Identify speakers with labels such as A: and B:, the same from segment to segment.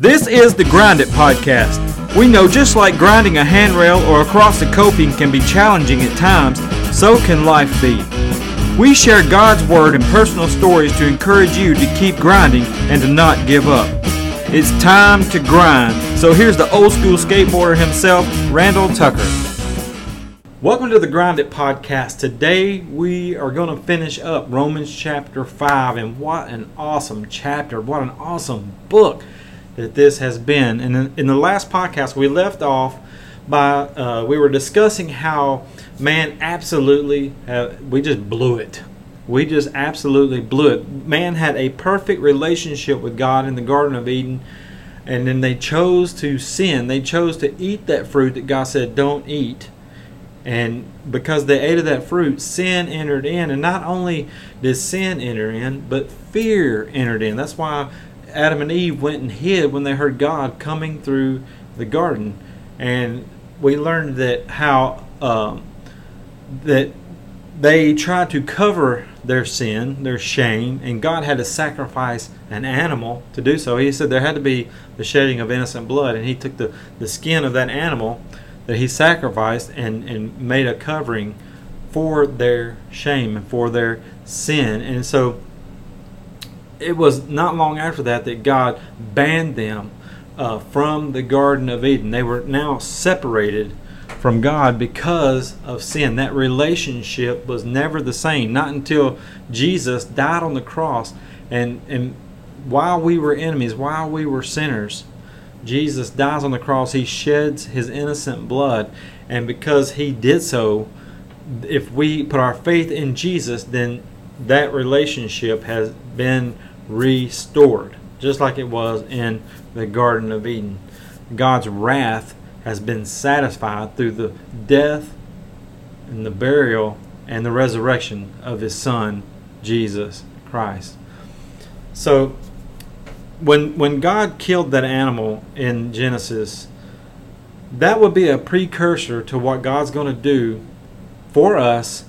A: This is the Grind It Podcast. We know just like grinding a handrail or across a coping can be challenging at times, so can life be. We share God's Word and personal stories to encourage you to keep grinding and to not give up. It's time to grind. So here's the old school skateboarder himself, Randall Tucker. Welcome to the Grind It Podcast. Today we are going to finish up Romans chapter 5, and what an awesome chapter! What an awesome book! That this has been. And in the last podcast, we left off by uh, we were discussing how man absolutely have, we just blew it. We just absolutely blew it. Man had a perfect relationship with God in the Garden of Eden, and then they chose to sin. They chose to eat that fruit that God said, "Don't eat." And because they ate of that fruit, sin entered in. And not only did sin enter in, but fear entered in. That's why Adam and Eve went and hid when they heard God coming through the garden, and we learned that how um, that they tried to cover their sin, their shame, and God had to sacrifice an animal to do so. He said there had to be the shedding of innocent blood, and He took the, the skin of that animal that He sacrificed and, and made a covering for their shame and for their sin. And so it was not long after that that God banned them uh, from the Garden of Eden. They were now separated from God because of sin. That relationship was never the same. Not until Jesus died on the cross and, and while we were enemies, while we were sinners, Jesus dies on the cross. He sheds his innocent blood. And because he did so, if we put our faith in Jesus, then that relationship has been restored, just like it was in the Garden of Eden. God's wrath has been satisfied through the death and the burial and the resurrection of his son Jesus Christ. So when when God killed that animal in Genesis, that would be a precursor to what God's going to do for us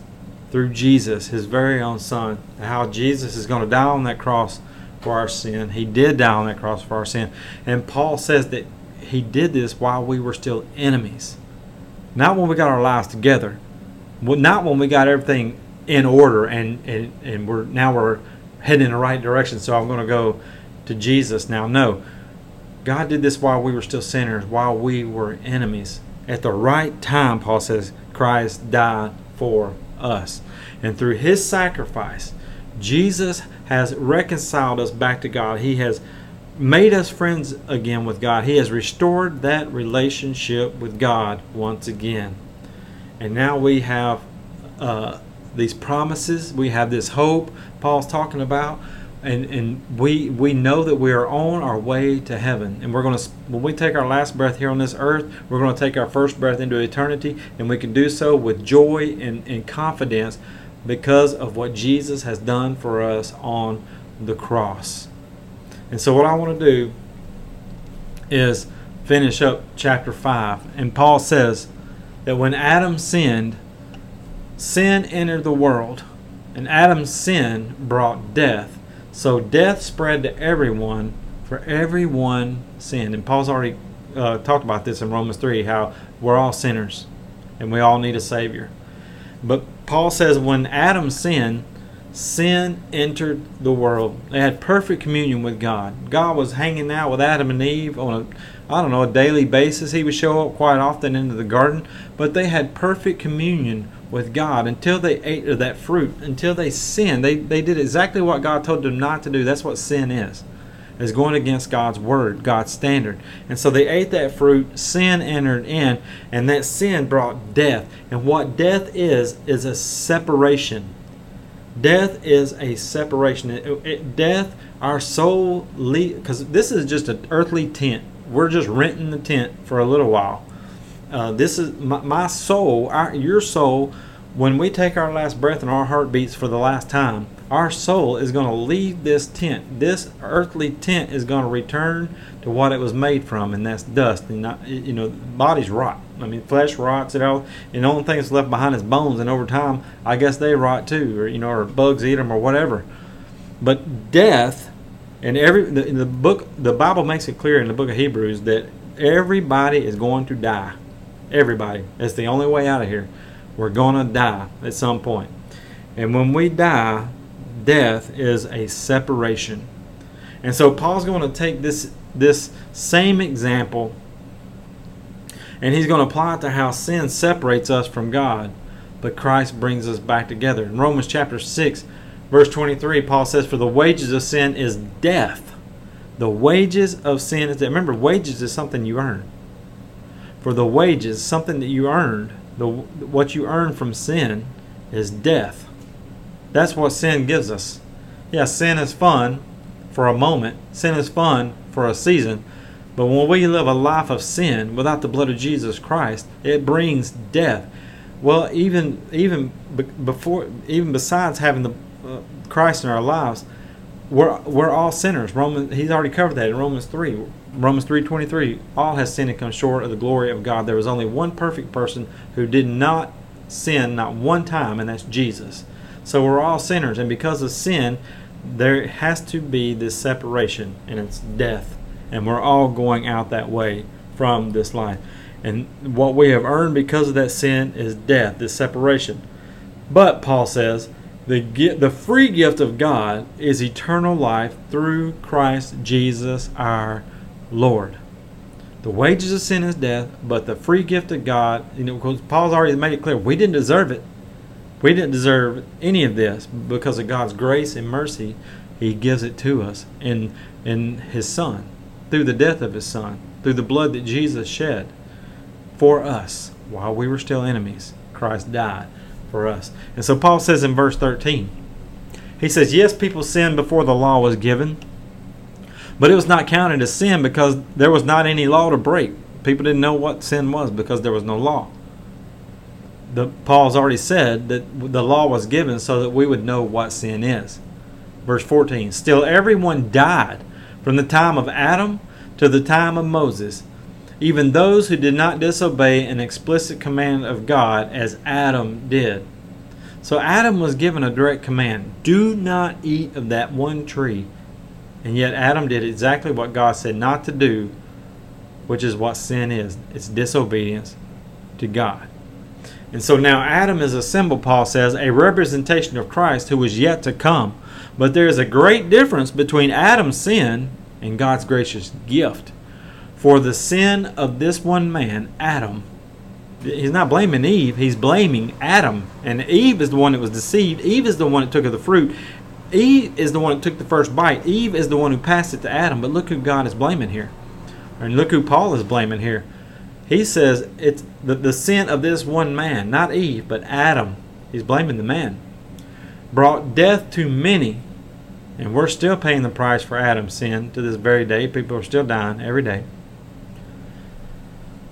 A: through Jesus, his very own son. And how Jesus is going to die on that cross for our sin. He did die on that cross for our sin. And Paul says that he did this while we were still enemies. Not when we got our lives together. Not when we got everything in order and, and, and we're now we're heading in the right direction. So I'm going to go to Jesus now. No. God did this while we were still sinners, while we were enemies. At the right time, Paul says, Christ died for us. And through his sacrifice, Jesus has reconciled us back to God. He has made us friends again with God. He has restored that relationship with God once again. And now we have uh, these promises. We have this hope Paul's talking about. And, and we we know that we are on our way to heaven and we're going to when we take our last breath here on this earth we're going to take our first breath into eternity and we can do so with joy and, and confidence because of what Jesus has done for us on the cross. And so, what I want to do is finish up chapter 5. And Paul says that when Adam sinned, sin entered the world, and Adam's sin brought death. So, death spread to everyone, for everyone sinned. And Paul's already uh, talked about this in Romans 3 how we're all sinners and we all need a Savior. But Paul says when Adam sinned, sin entered the world. They had perfect communion with God. God was hanging out with Adam and Eve on a I don't know, a daily basis. He would show up quite often into the garden, but they had perfect communion with God until they ate of that fruit, until they sinned. They, they did exactly what God told them not to do. That's what sin is is going against God's word, God's standard. And so they ate that fruit, sin entered in, and that sin brought death. And what death is, is a separation. Death is a separation. It, it, death, our soul, because this is just an earthly tent. We're just renting the tent for a little while. Uh, this is my, my soul, our, your soul, when we take our last breath and our heart beats for the last time, our soul is going to leave this tent. This earthly tent is going to return to what it was made from, and that's dust. And not, you know, bodies rot. I mean, flesh rots. It all, and the only thing that's left behind is bones. And over time, I guess they rot too, or you know, or bugs eat them, or whatever. But death And every the, the book, the Bible makes it clear in the book of Hebrews that everybody is going to die. Everybody. That's the only way out of here. We're going to die at some point. And when we die, death is a separation. And so Paul's going to take this this same example and he's going to apply it to how sin separates us from God, but Christ brings us back together. In Romans chapter 6, verse 23, Paul says, For the wages of sin is death. The wages of sin is death. Remember, wages is something you earn. For the wages, something that you earned, the, what you earn from sin is death. That's what sin gives us. Yeah, sin is fun for a moment, sin is fun for a season, but when we live a life of sin without the blood of Jesus Christ, it brings death. Well, even even before, even besides having the uh, Christ in our lives, we're we're all sinners. Roman, he's already covered that in Romans three. Romans three twenty three. All has sinned and come short of the glory of God. There was only one perfect person who did not sin, not one time, and that's Jesus. So we're all sinners, and because of sin, there has to be this separation, and it's death and we're all going out that way from this life. And what we have earned because of that sin is death, this separation. But Paul says, the the free gift of God is eternal life through Christ Jesus our Lord. The wages of sin is death, but the free gift of God, you know, because Paul's already made it clear, we didn't deserve it. We didn't deserve any of this because of God's grace and mercy. He gives it to us in in His Son through the death of his son, through the blood that Jesus shed for us while we were still enemies. Christ died for us. And so Paul says in verse 13, he says, Yes, people sinned before the law was given, but it was not counted as sin because there was not any law to break. People didn't know what sin was because there was no law. The, Paul's already said that the law was given so that we would know what sin is. Verse 14 Still, everyone died from the time of Adam to the time of Moses, even those who did not disobey an explicit command of God as Adam did. So Adam was given a direct command do not eat of that one tree. And yet Adam did exactly what God said not to do, which is what sin is it's disobedience to God. And so now Adam is a symbol, Paul says, a representation of Christ who is yet to come. But there is a great difference between Adam's sin and God's gracious gift. For the sin of this one man, Adam, he's not blaming Eve, he's blaming Adam. And Eve is the one that was deceived. Eve is the one that took of the fruit. Eve is the one that took the first bite. Eve is the one who passed it to Adam. But look who God is blaming here. And look who Paul is blaming here. He says it's the, the sin of this one man, not Eve, but Adam. He's blaming the man. Brought death to many and we're still paying the price for Adam's sin to this very day. People are still dying every day.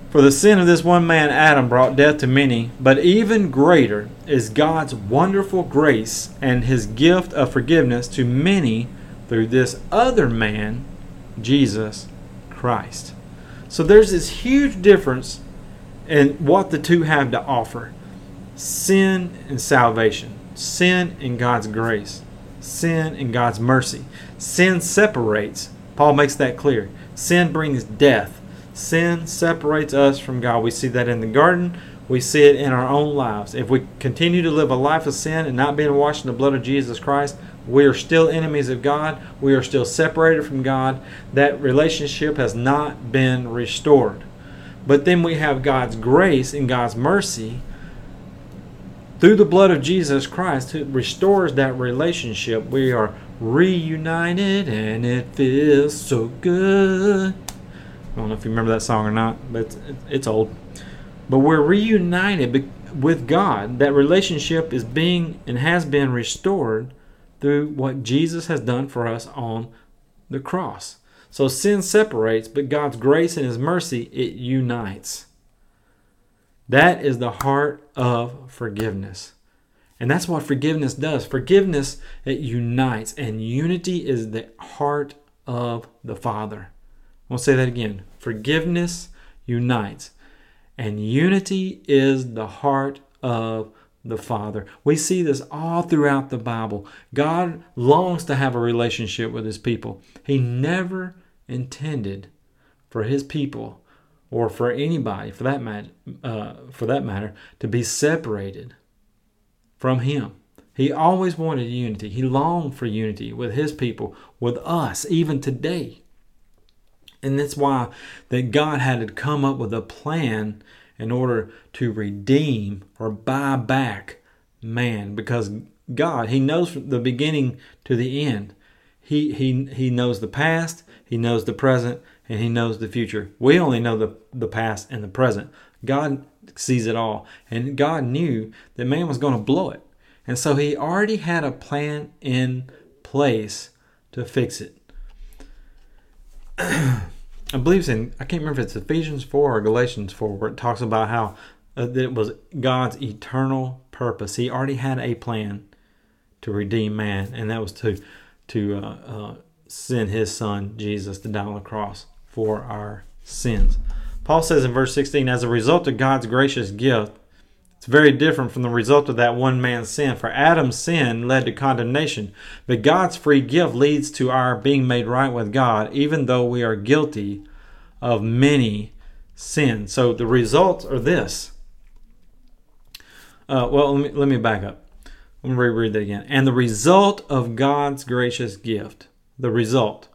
A: For the sin of this one man, Adam, brought death to many, but even greater is God's wonderful grace and his gift of forgiveness to many through this other man, Jesus Christ. So there's this huge difference in what the two have to offer sin and salvation, sin and God's grace sin and God's mercy. Sin separates. Paul makes that clear. Sin brings death. Sin separates us from God. We see that in the garden. We see it in our own lives. If we continue to live a life of sin and not being washed in the blood of Jesus Christ, we are still enemies of God. We are still separated from God. That relationship has not been restored. But then we have God's grace and God's mercy through the blood of Jesus Christ, who restores that relationship. We are reunited and it feels so good. I don't know if you remember that song or not, but it's, it's old. But we're reunited with God. That relationship is being and has been restored through what Jesus has done for us on the cross. So sin separates, but God's grace and His mercy, it unites. That is the heart of forgiveness. And that's what forgiveness does. Forgiveness, it unites, and unity is the heart of the Father. I'll say that again. Forgiveness unites, and unity is the heart of the Father. We see this all throughout the Bible. God longs to have a relationship with his people. He never intended for his people or for anybody for that matter, uh, for that matter to be separated from him. He always wanted unity. He longed for unity with his people, with us, even today. And that's why that God had to come up with a plan in order to redeem or buy back man because God, he knows from the beginning to the end. He he he knows the past, he knows the present, and he knows the future. We only know the the past and the present. God sees it all. And God knew that man was going to blow it. And so he already had a plan in place to fix it. I believe in, I can't remember if it's Ephesians 4 or Galatians 4, where it talks about how uh, that it was God's eternal purpose. He already had a plan to redeem man, and that was to, to uh, uh, send his son, Jesus, to die on the cross for our sins. Paul says in verse 16, as a result of God's gracious gift, it's very different from the result of that one man's sin. For Adam's sin led to condemnation, but God's free gift leads to our being made right with God, even though we are guilty of many sins. So the results are this. Uh, well, let me, let me back up. Let me reread that again. And the result of God's gracious gift, the result,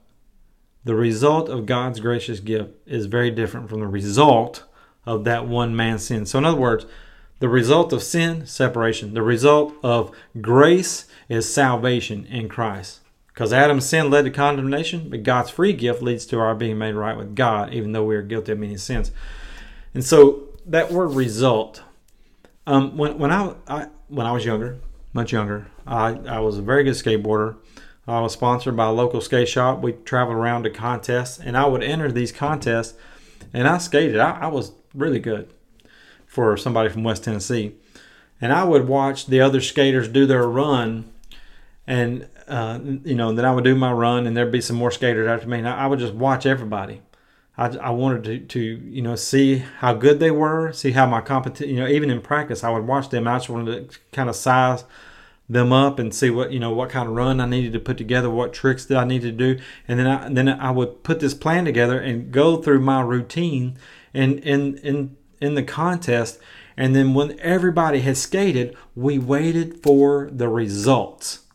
A: the result of God's gracious gift is very different from the result of that one man's sin. So, in other words, the result of sin, separation. The result of grace is salvation in Christ. Because Adam's sin led to condemnation, but God's free gift leads to our being made right with God, even though we are guilty of many sins. And so that word result, um, when, when, I, I, when I was younger, much younger, I, I was a very good skateboarder. I was sponsored by a local skate shop. We traveled around to contests, and I would enter these contests, and I skated. I, I was really good for somebody from West Tennessee. And I would watch the other skaters do their run, and uh, you know, then I would do my run, and there'd be some more skaters after me, and I, would just watch everybody. I, I wanted to, to, you know, see how good they were, see how my competition, you know, even in practice, I would watch them. I just wanted to kind of size them up and see what, you know, what kind of run I needed to put together, what tricks that I needed to do, and then I, then I would put this plan together and go through my routine, and and, in in the contest. And then when everybody had skated, we waited for the results.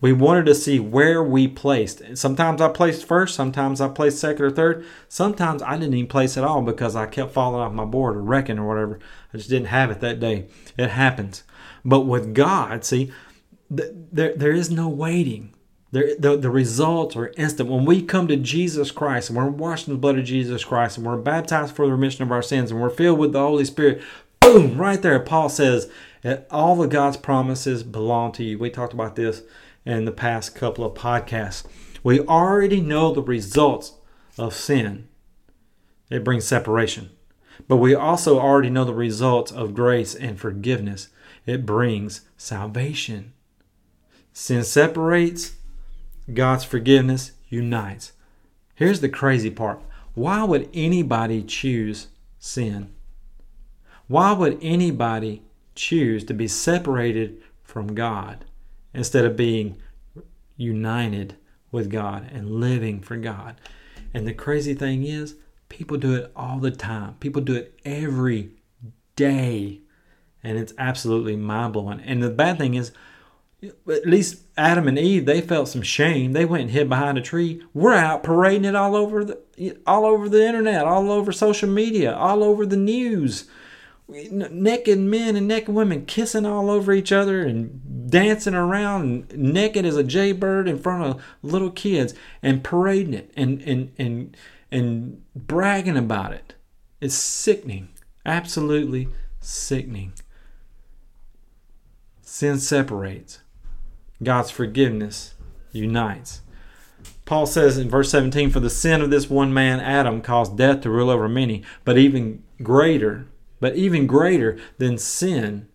A: We wanted to see where we placed. Sometimes I placed first, sometimes I placed second or third. Sometimes I didn't even place at all because I kept falling off my board or wrecking or whatever. I just didn't have it that day. It happens. But with God, see, there, there is no waiting. The, the, the results are instant. When we come to Jesus Christ and we're washed in the blood of Jesus Christ and we're baptized for the remission of our sins and we're filled with the Holy Spirit, boom, right there, Paul says that all of God's promises belong to you. We talked about this in the past couple of podcasts. We already know the results of sin, it brings separation. But we also already know the results of grace and forgiveness, it brings salvation. Sin separates God's forgiveness unites. Here's the crazy part why would anybody choose sin? Why would anybody choose to be separated from God instead of being united with God and living for God? And the crazy thing is, people do it all the time. People do it every day. And it's absolutely mind blowing. And the bad thing is, at least Adam and Eve, they felt some shame. They went and hid behind a tree. We're out parading it all over the all over the internet, all over social media, all over the news. Naked men and naked women kissing all over each other and dancing around naked as a jaybird in front of little kids and parading it and and and and bragging about it. It's sickening. Absolutely sickening. Sin separates. God's forgiveness unites. Paul says in verse 17, For the sin of this one man, Adam, caused death to rule over many, but even greater, but even greater than sin,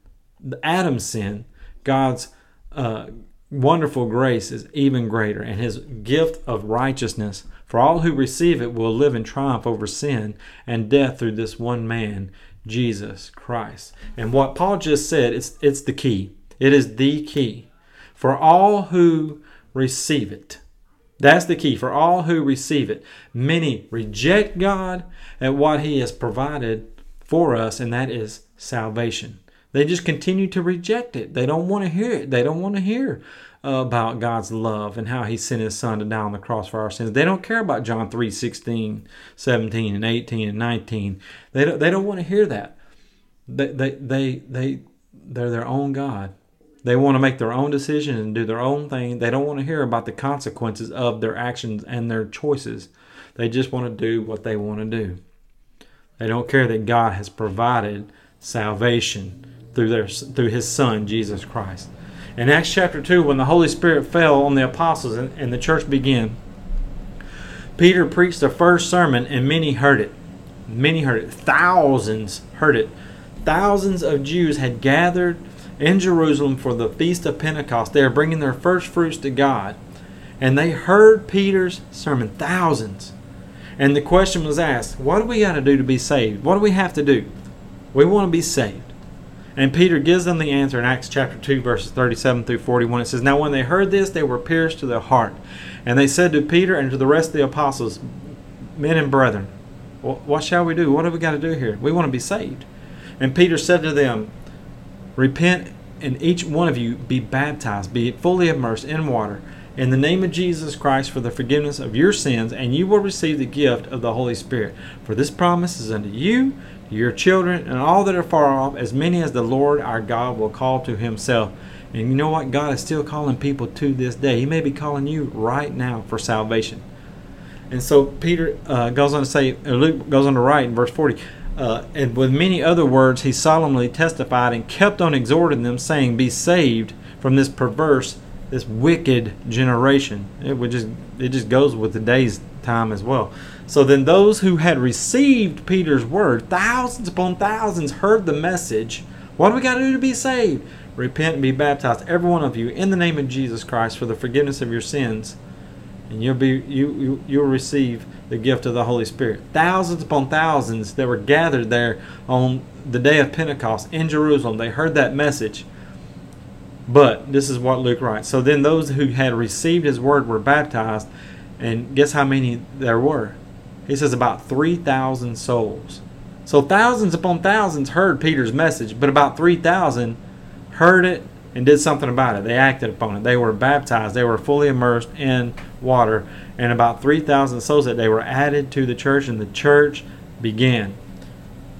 A: Adam's sin, God's uh, wonderful grace is even greater, and his gift of righteousness for all who receive it will live in triumph over sin and death through this one man, Jesus Christ. And what Paul just said, it's, it's the key. It is the key. For all who receive it. That's the key. For all who receive it. Many reject God and what He has provided for us, and that is salvation. They just continue to reject it. They don't want to hear it. They don't want to hear about God's love and how He sent His Son to die on the cross for our sins. They don't care about John 3 16, 17, and 18 and 19. They don't, they don't want to hear that. They, they, they, they, they're their own God. They want to make their own decisions and do their own thing. They don't want to hear about the consequences of their actions and their choices. They just want to do what they want to do. They don't care that God has provided salvation through their through his son Jesus Christ. In Acts chapter 2, when the Holy Spirit fell on the apostles and, and the church began, Peter preached the first sermon and many heard it. Many heard it. Thousands heard it. Thousands of Jews had gathered in Jerusalem for the feast of Pentecost. They are bringing their first fruits to God. And they heard Peter's sermon. Thousands. And the question was asked, what do we got to do to be saved? What do we have to do? We want to be saved. And Peter gives them the answer in Acts chapter 2, verses 37 through 41. It says, Now when they heard this, they were pierced to the heart. And they said to Peter and to the rest of the apostles, Men and brethren, what shall we do? What have we got to do here? We want to be saved. And Peter said to them, Repent, and each one of you be baptized, be fully immersed in water, in the name of Jesus Christ for the forgiveness of your sins, and you will receive the gift of the Holy Spirit. For this promise is unto you to your children, and all that are far off, as many as the Lord our God will call to himself. And you know what? God is still calling people to this day. He may be calling you right now for salvation. And so Peter uh, goes on to say, Luke goes on to write in verse 40, uh, and with many other words he solemnly testified and kept on exhorting them, saying, Be saved from this perverse, this wicked generation. It would just it just goes with today's time as well. So then those who had received Peter's word, thousands upon thousands, heard the message. What do we got to do to be saved? Repent and be baptized, every one of you, in the name of Jesus Christ for the forgiveness of your sins, and you'll be you, you you'll receive the gift of the Holy Spirit. Thousands upon thousands that were gathered there on the day of Pentecost in Jerusalem. They heard that message. But this is what Luke writes. So then those who had received his word were baptized, and guess how many there were? He says about 3,000 souls. So thousands upon thousands heard Peter's message, but about 3,000 heard it and did something about it. They acted upon it. They were baptized. They were fully immersed in water. And about 3,000 souls that they were added to the church, and the church began.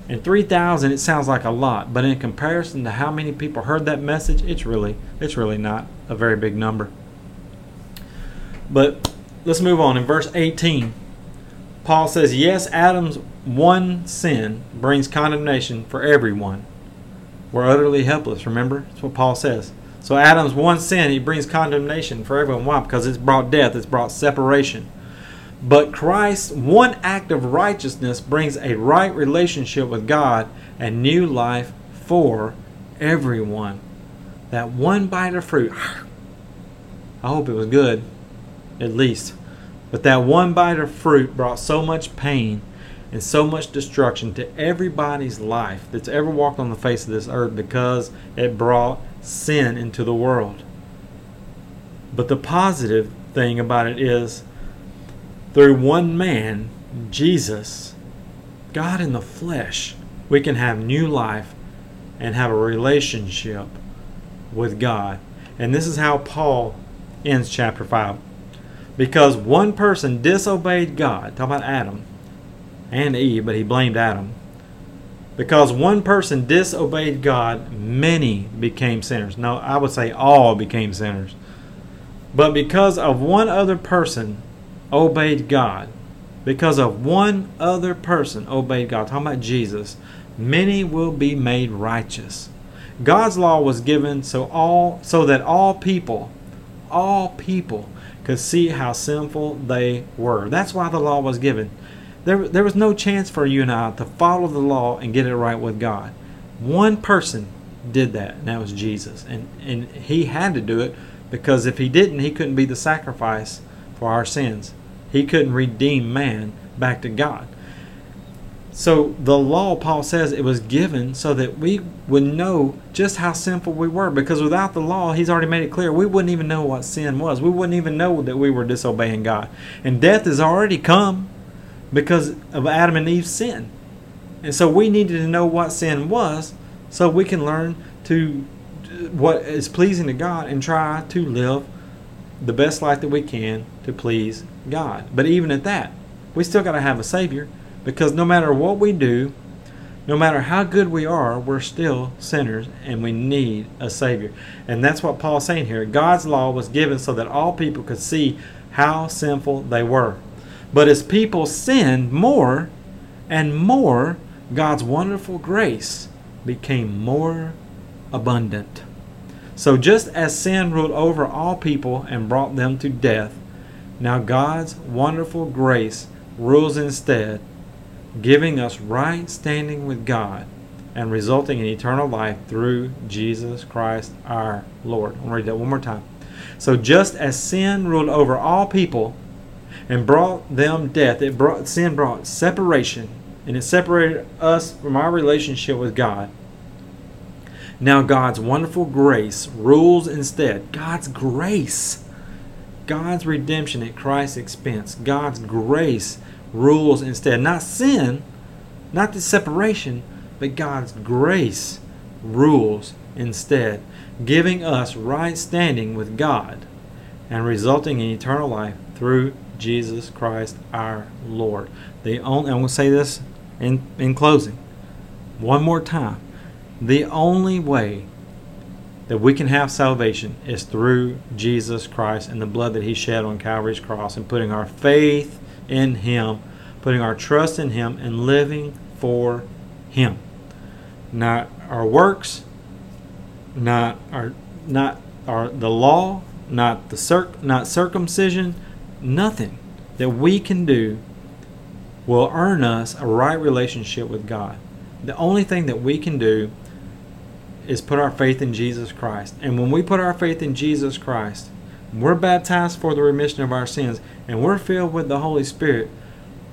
A: And 3,000, it sounds like a lot, but in comparison to how many people heard that message, it's really, it's really not a very big number. But let's move on. In verse 18, Paul says, Yes, Adam's one sin brings condemnation for everyone. We're utterly helpless, remember? That's what Paul says. So Adam's one sin, he brings condemnation for everyone. Why? Because it's brought death, it's brought separation. But Christ's one act of righteousness brings a right relationship with God and new life for everyone. That one bite of fruit, I hope it was good, at least. But that one bite of fruit brought so much pain and so much destruction to everybody's life that's ever walked on the face of this earth because it brought sin into the world. But the positive thing about it is through one man, Jesus, God in the flesh, we can have new life and have a relationship with God. And this is how Paul ends chapter 5 because one person disobeyed God. Talk about Adam and Eve, but he blamed Adam. Because one person disobeyed God, many became sinners. No, I would say all became sinners. But because of one other person obeyed God, because of one other person obeyed God, talking about Jesus, many will be made righteous. God's law was given so all so that all people, all people could see how sinful they were. That's why the law was given. There, there was no chance for you and I to follow the law and get it right with God. One person did that, and that was Jesus. And, and he had to do it because if he didn't, he couldn't be the sacrifice for our sins. He couldn't redeem man back to God. So the law, Paul says, it was given so that we would know just how sinful we were. Because without the law, he's already made it clear we wouldn't even know what sin was. We wouldn't even know that we were disobeying God. And death has already come because of Adam and Eve's sin. And so we needed to know what sin was so we can learn to what is pleasing to God and try to live the best life that we can to please God. But even at that, we still got to have a Savior because no matter what we do, no matter how good we are, we're still sinners and we need a Savior. And that's what Paul's saying here. God's law was given so that all people could see how sinful they were. But as people sinned more and more, God's wonderful grace became more abundant. So just as sin ruled over all people and brought them to death, now God's wonderful grace rules instead, giving us right standing with God and resulting in eternal life through Jesus Christ our Lord. I'll read that one more time. So just as sin ruled over all people and brought them death, it brought sin brought separation and it separated us from our relationship with God. Now God's wonderful grace rules instead. God's grace. God's redemption at Christ's expense. God's grace rules instead. Not sin, not the separation, but God's grace rules instead, giving us right standing with God and resulting in eternal life through Jesus Christ our Lord. The only, I'm going to say this in, in closing, one more time. The only way that we can have salvation is through Jesus Christ and the blood that He shed on Calvary's cross and putting our faith in Him, putting our trust in Him, and living for Him. Not our works, not our not our the law, not the circ not circumcision, nothing that we can do will earn us a right relationship with God. The only thing that we can do is put our faith in Jesus Christ. And when we put our faith in Jesus Christ, we're baptized for the remission of our sins, and we're filled with the Holy Spirit,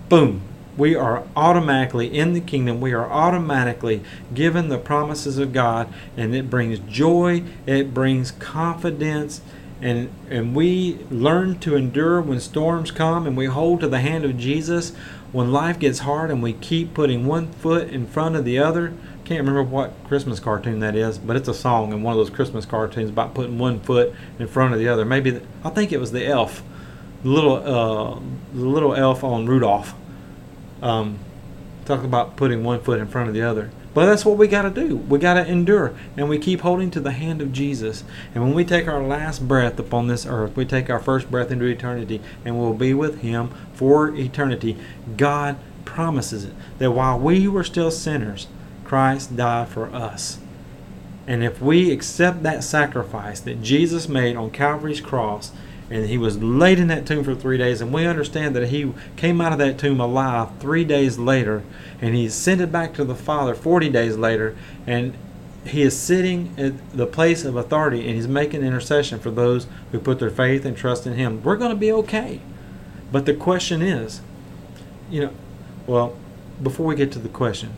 A: boom, we are automatically in the kingdom. We are automatically given the promises of God, and it brings joy, it brings confidence, and and we learn to endure when storms come and we hold to the hand of Jesus when life gets hard and we keep putting one foot in front of the other can't remember what Christmas cartoon that is, but it's a song in one of those Christmas cartoons about putting one foot in front of the other. Maybe the, I think it was the elf, the little uh, the little elf on Rudolph. Um, talk about putting one foot in front of the other. But that's what we got to do. We got to endure, and we keep holding to the hand of Jesus. And when we take our last breath upon this earth, we take our first breath into eternity, and we'll be with Him for eternity. God promises it that while we were still sinners, Christ died for us. And if we accept that sacrifice that Jesus made on Calvary's cross, and he was laid in that tomb for three days, and we understand that he came out of that tomb alive three days later, and he ascended back to the Father 40 days later, and he is sitting at the place of authority, and he's making intercession for those who put their faith and trust in him. We're going to be okay. But the question is, you know, well, before we get to the question,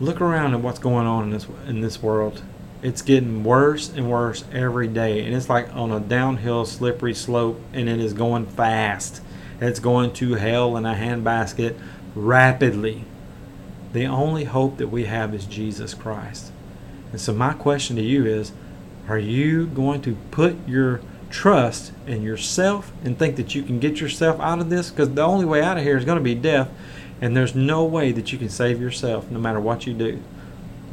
A: look around at what's going on in this in this world. It's getting worse and worse every day, and it's like on a downhill, slippery slope, and it is going fast. It's going to hell in a handbasket rapidly. The only hope that we have is Jesus Christ. And so, my question to you is Are you going to put your trust in yourself and think that you can get yourself out of this? Because the only way out of here is going to be death. And there's no way that you can save yourself no matter what you do.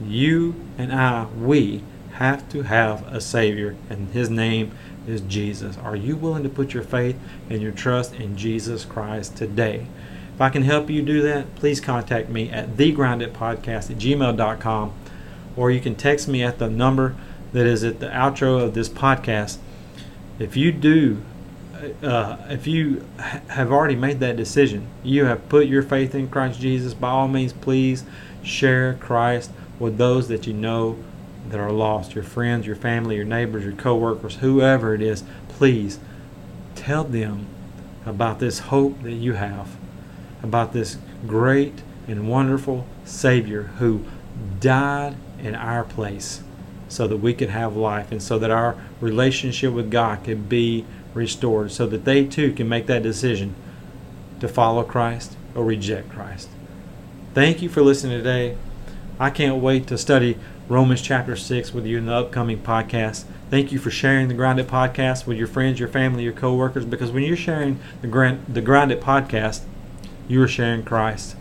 A: You and I, we have to have a Savior, and His name is Jesus. Are you willing to put your faith and your trust in Jesus Christ today? If I can help you do that, please contact me at thegroundedpodcast at gmail.com or you can text me at the number that is at the outro of this podcast. If you do uh, if you have already made that decision, you have put your faith in Christ Jesus, by all means, please share Christ with those that you know that are lost your friends, your family, your neighbors, your coworkers, whoever it is. Please tell them about this hope that you have, about this great and wonderful Savior who died in our place so that we could have life and so that our relationship with God could be restored, so that they too can make that decision to follow Christ or reject Christ. Thank you for listening today. I can't wait to study Romans chapter 6 with you in the upcoming podcast. Thank you for sharing the Grounded podcast with your friends, your family, your coworkers because when you're sharing the Grand, the Grounded podcast, you are sharing Christ.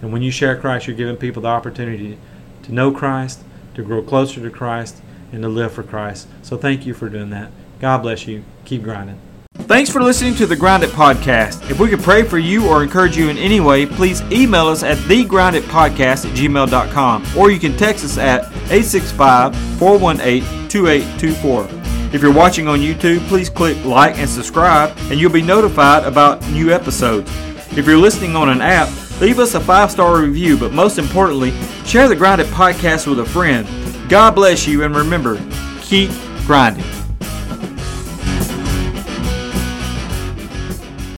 A: And when you share Christ, you're giving people the opportunity to know Christ, to grow closer to Christ, and to live for Christ. So thank you for doing that. God bless you. Keep grinding. Thanks for listening to the Grounded Podcast. If we could pray for you or encourage you in any way, please email us at thegroundedpodcast at gmail.com or you can text us at 865 418 2824. If you're watching on YouTube, please click like and subscribe, and you'll be notified about new episodes. If you're listening on an app, leave us a five star review, but most importantly, share the Grounded Podcast with a friend. God bless you, and remember, keep grinding.